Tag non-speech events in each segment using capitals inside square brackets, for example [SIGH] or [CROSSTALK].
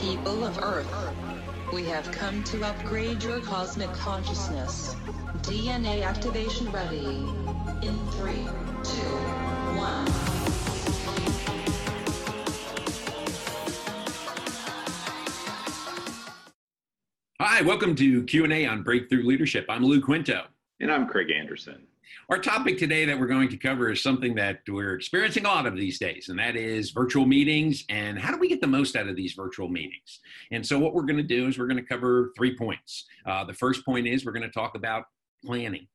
People of Earth, we have come to upgrade your cosmic consciousness. DNA activation ready. In three, two, one. Hi, welcome to Q&A on Breakthrough Leadership. I'm Lou Quinto. And I'm Craig Anderson. Our topic today that we're going to cover is something that we're experiencing a lot of these days, and that is virtual meetings and how do we get the most out of these virtual meetings. And so, what we're going to do is we're going to cover three points. Uh, the first point is we're going to talk about planning.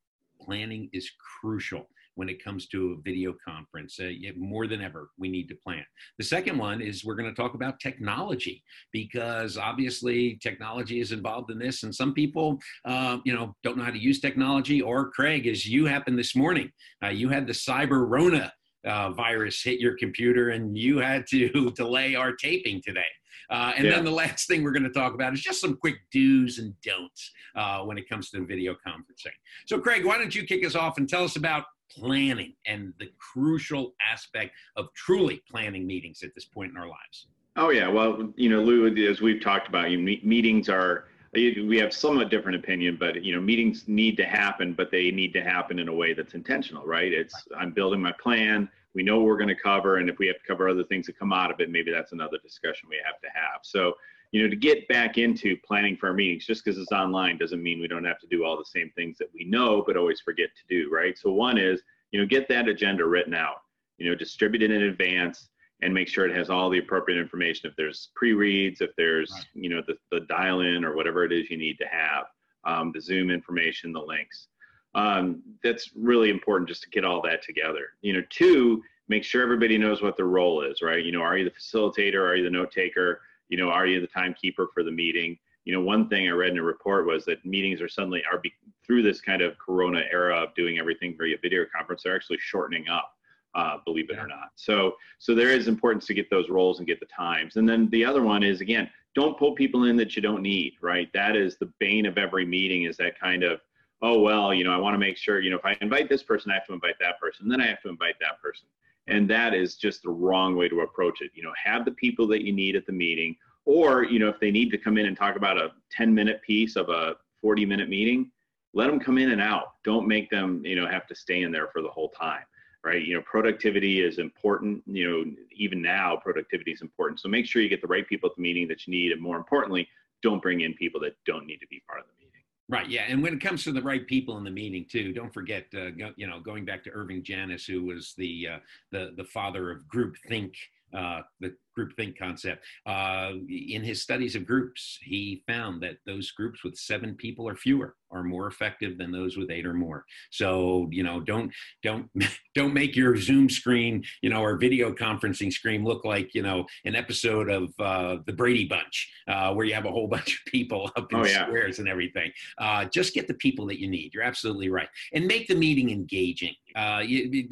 Planning is crucial when it comes to a video conference. Uh, more than ever, we need to plan. The second one is we're going to talk about technology because obviously technology is involved in this, and some people, uh, you know, don't know how to use technology. Or Craig, as you happened this morning, uh, you had the cyber Rona. Uh, virus hit your computer and you had to [LAUGHS] delay our taping today. Uh, and yeah. then the last thing we're going to talk about is just some quick do's and don'ts uh, when it comes to video conferencing. So, Craig, why don't you kick us off and tell us about planning and the crucial aspect of truly planning meetings at this point in our lives? Oh yeah, well, you know, Lou, as we've talked about, you meetings are we have somewhat different opinion, but you know, meetings need to happen, but they need to happen in a way that's intentional, right? It's I'm building my plan. We know what we're going to cover, and if we have to cover other things that come out of it, maybe that's another discussion we have to have. So you know, to get back into planning for our meetings, just because it's online doesn't mean we don't have to do all the same things that we know, but always forget to do, right? So one is, you know, get that agenda written out, you know, distribute it in advance and make sure it has all the appropriate information. If there's pre-reads, if there's, right. you know, the, the dial-in or whatever it is you need to have, um, the Zoom information, the links. Um, that's really important just to get all that together. You know, two, make sure everybody knows what their role is, right? You know, are you the facilitator? Are you the note taker? You know, are you the timekeeper for the meeting? You know, one thing I read in a report was that meetings are suddenly are be, through this kind of Corona era of doing everything via video conference, they're actually shortening up. Uh, believe it yeah. or not. So, so there is importance to get those roles and get the times. And then the other one is again, don't pull people in that you don't need. Right? That is the bane of every meeting. Is that kind of oh well, you know, I want to make sure you know if I invite this person, I have to invite that person, then I have to invite that person and that is just the wrong way to approach it. You know have the people that you need at the meeting or you know if they need to come in and talk about a 10 minute piece of a 40 minute meeting let them come in and out. Don't make them you know have to stay in there for the whole time right? You know productivity is important you know even now productivity is important. So make sure you get the right people at the meeting that you need and more importantly don't bring in people that don't need to be part of the meeting Right. Yeah. And when it comes to the right people in the meeting too, don't forget, uh, go, you know, going back to Irving Janis, who was the uh, the the father of group think, uh, the groupthink concept. Uh, in his studies of groups, he found that those groups with seven people or fewer are more effective than those with eight or more. So you know, don't don't [LAUGHS] don't make your Zoom screen, you know, or video conferencing screen look like you know an episode of uh, the Brady Bunch, uh, where you have a whole [LAUGHS] bunch of people up in oh, yeah. squares and everything. Uh, just get the people that you need. You're absolutely right, and make the meeting engaging. Uh, you,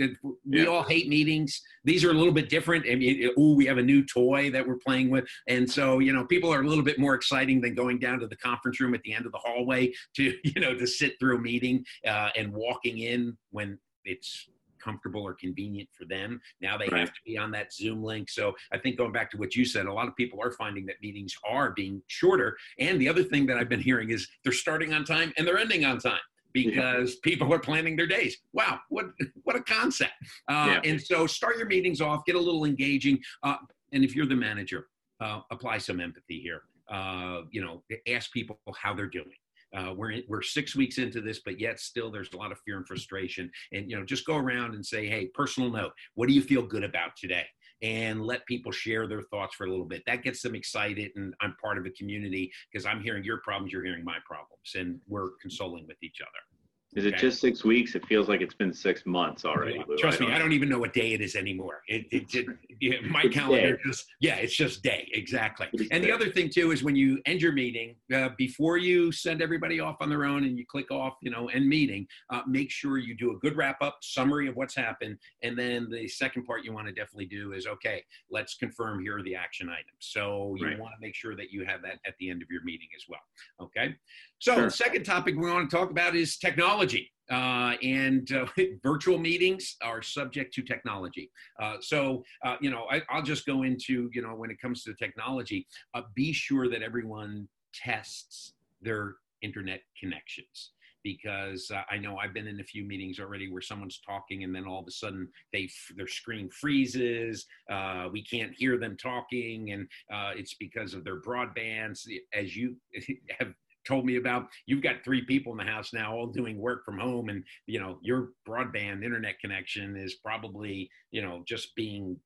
we yeah. all hate meetings. These are a little bit different. I mean, oh, we have a new toy that we're playing with. And so, you know, people are a little bit more exciting than going down to the conference room at the end of the hallway to, [LAUGHS] you know, to sit through a meeting uh, and walking in when it's comfortable or convenient for them. Now they right. have to be on that Zoom link. So I think going back to what you said, a lot of people are finding that meetings are being shorter. And the other thing that I've been hearing is they're starting on time and they're ending on time because yeah. people are planning their days. Wow, what [LAUGHS] what a concept! Uh, yeah. And so start your meetings off, get a little engaging. Uh, and if you're the manager, uh, apply some empathy here. Uh, you know, ask people how they're doing. Uh, we're we're six weeks into this, but yet still there's a lot of fear and frustration. And you know, just go around and say, hey, personal note, what do you feel good about today? And let people share their thoughts for a little bit. That gets them excited, and I'm part of a community because I'm hearing your problems, you're hearing my problems, and we're consoling with each other. Is it just six weeks? It feels like it's been six months already. Yeah. Trust I me, I don't even know what day it is anymore. It, it, it [LAUGHS] yeah, my calendar day. just yeah, it's just day exactly. It's and day. the other thing too is when you end your meeting, uh, before you send everybody off on their own and you click off, you know, end meeting, uh, make sure you do a good wrap up summary of what's happened, and then the second part you want to definitely do is okay, let's confirm here are the action items. So you right. want to make sure that you have that at the end of your meeting as well. Okay. So sure. the second topic we want to talk about is technology technology. Uh, and uh, [LAUGHS] virtual meetings are subject to technology. Uh, so, uh, you know, I, will just go into, you know, when it comes to technology, uh, be sure that everyone tests their internet connections because uh, I know I've been in a few meetings already where someone's talking and then all of a sudden they their screen freezes. Uh, we can't hear them talking, and uh, it's because of their broadband. As you [LAUGHS] have told me about, you've got three people in the house now, all doing work from home, and you know your broadband internet connection is probably you know just being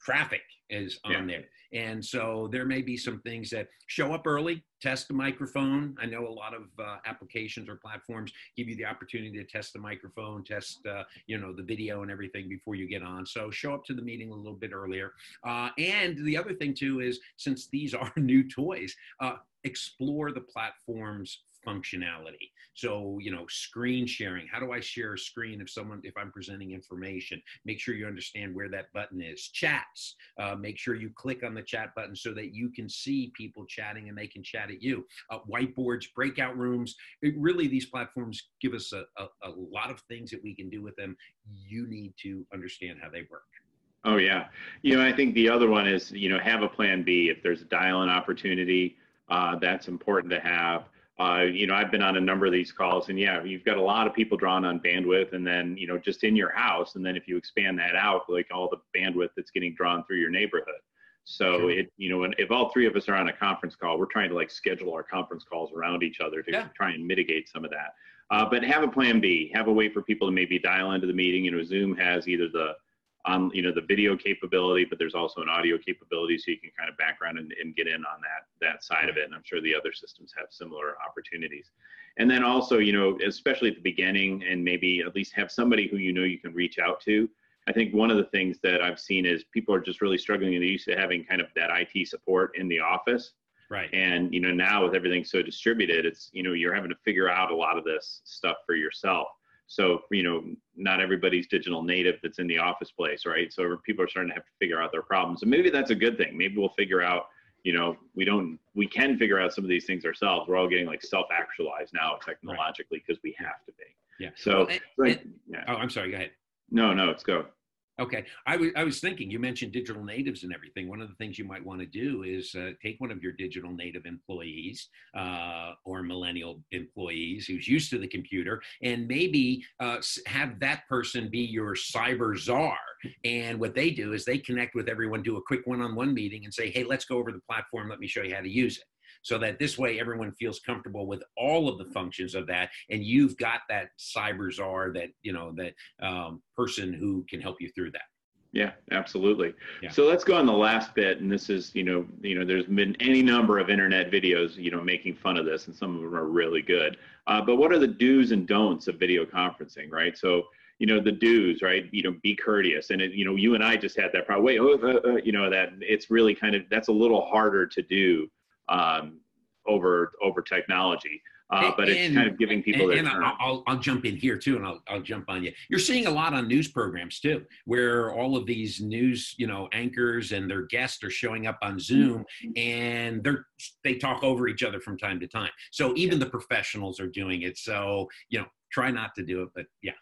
traffic is on yeah. there. And so there may be some things that show up early, test the microphone. I know a lot of uh, applications or platforms give you the opportunity to test the microphone, test, uh, you know, the video and everything before you get on. So show up to the meeting a little bit earlier. Uh, and the other thing too is since these [LAUGHS] are new toys, uh, explore the platform's functionality. So, you know, screen sharing. How do I share a screen if someone, if I'm presenting information? Make sure you understand where that button is. Chats. Uh, make sure you click on the chat button so that you can see people chatting and they can chat at you. Uh, whiteboards, breakout rooms. It, really, these platforms give us a, a, a lot of things that we can do with them. You need to understand how they work. Oh yeah, you know I think the other one is you know have a plan B if there's a dial-in opportunity. Uh, that's important to have. Uh, you know, I've been on a number of these calls, and yeah, you've got a lot of people drawn on bandwidth, and then you know, just in your house, and then if you expand that out, like all the bandwidth that's getting drawn through your neighborhood. So sure. it, you know, if all three of us are on a conference call, we're trying to like schedule our conference calls around each other to yeah. try and mitigate some of that. Uh, but have a plan B. Have a way for people to maybe dial into the meeting. You know, Zoom has either the on you know the video capability, but there's also an audio capability, so you can kind of background and, and get in on that that side of it. And I'm sure the other systems have similar opportunities. And then also, you know, especially at the beginning, and maybe at least have somebody who you know you can reach out to. I think one of the things that I've seen is people are just really struggling. They're used to having kind of that IT support in the office. Right. And you know now with everything so distributed, it's you know you're having to figure out a lot of this stuff for yourself. So, you know, not everybody's digital native that's in the office place, right? So people are starting to have to figure out their problems. And maybe that's a good thing. Maybe we'll figure out, you know, we don't, we can figure out some of these things ourselves. We're all getting like self actualized now technologically because right. we have to be. Yeah. So, well, and, and, yeah. oh, I'm sorry. Go ahead. No, no, let's go. Okay, I was I was thinking you mentioned digital natives and everything. One of the things you might want to do is uh, take one of your digital native employees uh, or millennial employees who's used to the computer, and maybe uh, have that person be your cyber czar. And what they do is they connect with everyone, do a quick one-on-one meeting, and say, "Hey, let's go over the platform. Let me show you how to use it." So that this way everyone feels comfortable with all of the functions of that. And you've got that cyber czar that you know that um, person who can help you through that. Yeah absolutely. Yeah. so let's go on the last bit and this is you know you know there's been any number of internet videos you know making fun of this and some of them are really good. Uh, but what are the do's and don'ts of video conferencing right? So you know the do's right? You know be courteous. And it, you know you and i just had that problem. Wait oh, uh, uh, you know that it's really kind of that's a little harder to do um, over over technology. Uh, but it's kind of giving people and, and I'll, I'll, jump in here too and I'll, I'll jump on you. You're seeing a lot on news programs too where all of these news you know anchors and their guests are showing up on zoom and they're they talk over each other from time to time. So even the professionals are doing it. So you know try not to do it but yeah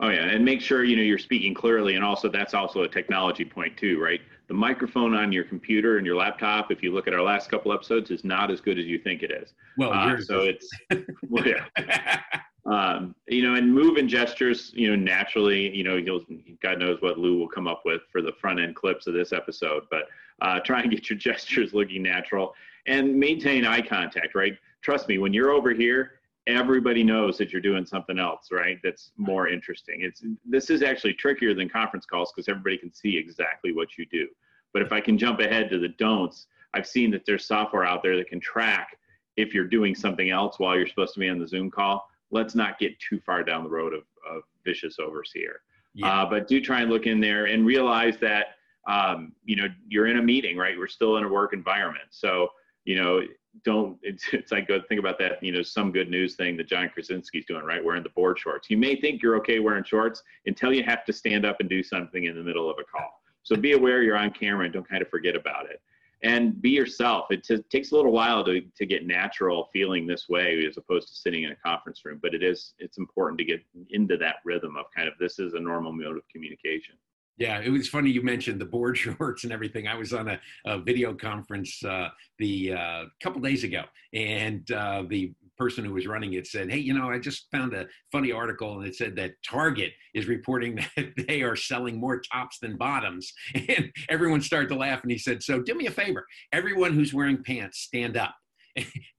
Oh yeah, and make sure you know you're speaking clearly, and also that's also a technology point too, right? The microphone on your computer and your laptop, if you look at our last couple episodes, is not as good as you think it is. Well, uh, so it's [LAUGHS] well, yeah. um, you know, and move and gestures, you know, naturally, you know, you'll God knows what Lou will come up with for the front end clips of this episode, but uh, try and get your [LAUGHS] gestures looking natural and maintain eye contact, right? Trust me, when you're over here everybody knows that you're doing something else, right? That's more interesting. It's this is actually trickier than conference calls because everybody can see exactly what you do. But if I can jump ahead to the don'ts, I've seen that there's software out there that can track if you're doing something else while you're supposed to be on the Zoom call. Let's not get too far down the road of, of vicious overseer. Yeah. Uh, but do try and look in there and realize that um, you know you're in a meeting, right? We're still in a work environment, so you know don't [LAUGHS] it's, it's like think about that you know some good news thing that john krasinski's doing right wearing the board shorts you may think you're okay wearing shorts until you have to stand up and do something in the middle of a call so be aware you're on camera and don't kind of forget about it and be yourself. It t- takes a little while to, to get natural feeling this way as opposed to sitting in a conference room. But it is it's important to get into that rhythm of kind of this is a normal mode of communication. Yeah, it was funny you mentioned the board [LAUGHS] shorts and everything. I was on a, a video conference uh, the uh, couple days ago, and uh, the person who was running it said, "Hey, you know, I just found a funny article, and it said that Target is reporting [LAUGHS] that they are selling more tops than bottoms." [LAUGHS] And everyone started to laugh, and he said, "So do me a favor, everyone who's wearing pants, stand up."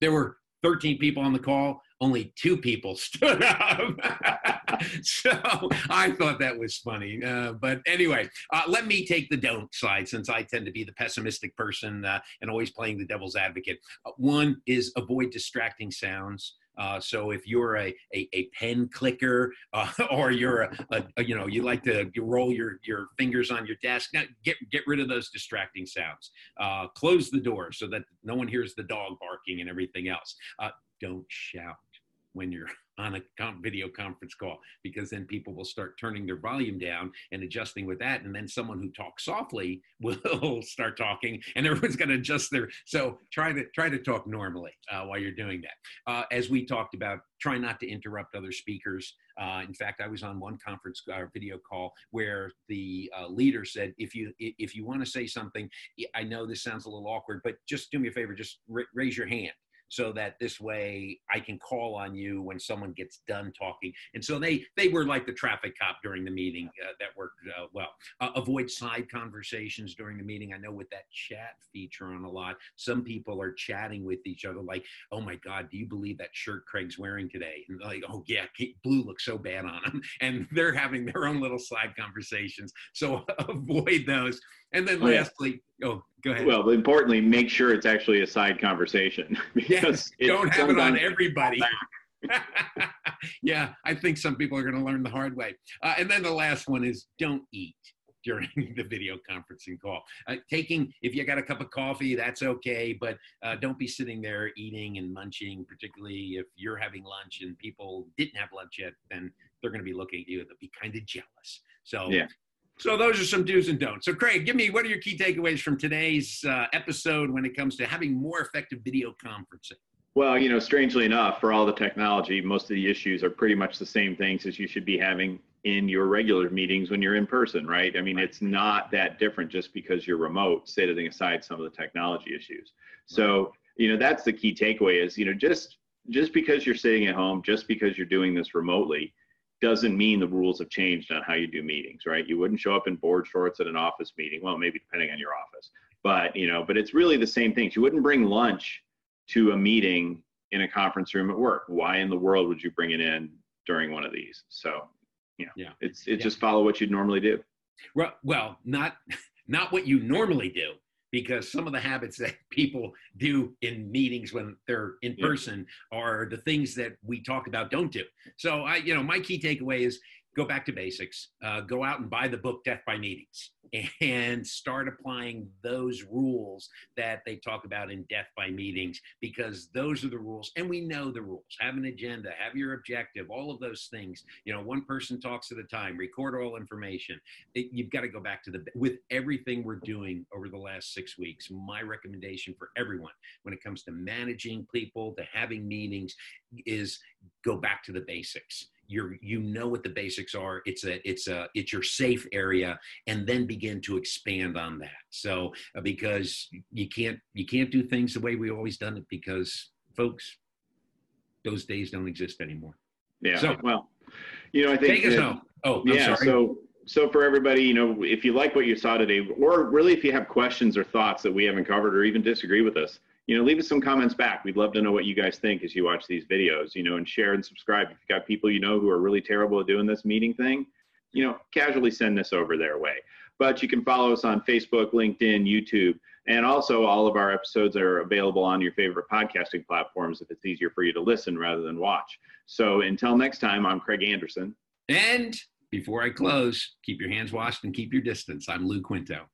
there were 13 people on the call only two people stood up. [LAUGHS] so I thought that was funny. Uh, but anyway, uh, let me take the don't side since I tend to be the pessimistic person uh, and always playing the devil's advocate. Uh, one is avoid distracting sounds. Uh, so if you're a, a, a pen clicker uh, [LAUGHS] or you're a, a, a, you know you like to roll your, your fingers on your desk, now get get rid of those distracting sounds. Uh, close the door so that no one hears the dog barking and everything else. Uh, don't shout when you're on a video conference call because then people will start turning their volume down and adjusting with that and then someone who talks softly [LAUGHS] will start talking and everyone's going to adjust their so try to try to talk normally uh, while you're doing that. Uh, as we talked about try not to interrupt other speakers. Uh, in fact i was on one conference uh, video call where the uh, leader said if you if you want to say something i know this sounds a little awkward but just do me a favor just raise your hand so that this way I can call on you when someone gets done talking. And so they they were like the traffic cop during the meeting. Uh, that worked uh, well. Uh, avoid side conversations during the meeting. I know with that chat feature on a lot, some people are chatting with each other like, "Oh my God, do you believe that shirt Craig's wearing today?" And like, "Oh yeah, blue looks so bad on him," [LAUGHS] and they're having their own little side conversations. So [LAUGHS] avoid those. And then lastly, oh, go ahead. Well, importantly, make sure it's actually a side conversation [LAUGHS] because yes, don't have it on everybody. [LAUGHS] yeah, I think some people are going to learn the hard way. Uh, and then the last one is don't eat during [LAUGHS] the video conferencing call. Uh, taking, if you got a cup of coffee, that's okay, but uh, don't be sitting there eating and munching, particularly if you're having lunch and people didn't have lunch yet, then they're going to be looking at you. They'll be kind of jealous. So yeah. So those are some do's and don'ts. So Craig, give me what are your key takeaways from today's uh, episode when it comes to having more effective video conferencing? Well, you know, strangely enough, for all the technology, most of the issues are pretty much the same things as you should be having in your regular meetings when you're in person, right? I mean, it's not that different just because you're remote, setting aside some of the technology issues. So, you know, that's the key takeaway is, you know, just just because you're sitting at home, just because you're doing this remotely, doesn't mean the rules have changed on how you do meetings, right? You wouldn't show up in board shorts at an office meeting. Well, maybe depending on your office, but you know, but it's really the same things. You wouldn't bring lunch to a meeting in a conference room at work. Why in the world would you bring it in during one of these? So, you know, yeah, it's it yeah. just follow what you'd normally do. Well, well, not [LAUGHS] not what you normally do because some of the habits that [LAUGHS] people do in meetings when they're in person yeah. are the things that we talk about don't do. So I, you know, my key takeaway is go back to basics. Uh, go out and buy the book Death by Meetings [LAUGHS] and start applying those rules that they talk about in Death by Meetings because those are the rules. And we know the rules. Have an agenda, have your objective, all of those things. You know, one person talks at a time, record all information. It, you've got to go back to the, with everything we're doing over the last six weeks, my recommendation for everyone when it comes to managing people, to having meetings, is go back to the basics you're you know what the basics are. It's a it's a it's your safe area and then begin to expand on that. So uh, because you can't you can't do things the way we always done it because folks those days don't exist anymore. Yeah so well you know i think take us home. Oh I'm yeah sorry. so so for everybody you know if you like what you saw today or really if you have questions or thoughts that we haven't covered or even disagree with us you know, leave us some comments back. We'd love to know what you guys think as you watch these videos, you know, and share and subscribe. If you've got people you know who are really terrible at doing this meeting thing, you know, casually send this over their way. But you can follow us on Facebook, LinkedIn, YouTube, and also all of our episodes are available on your favorite podcasting platforms if it's easier for you to listen rather than watch. So until next time, I'm Craig Anderson. And before I close, keep your hands washed and keep your distance. I'm Lou Quinto.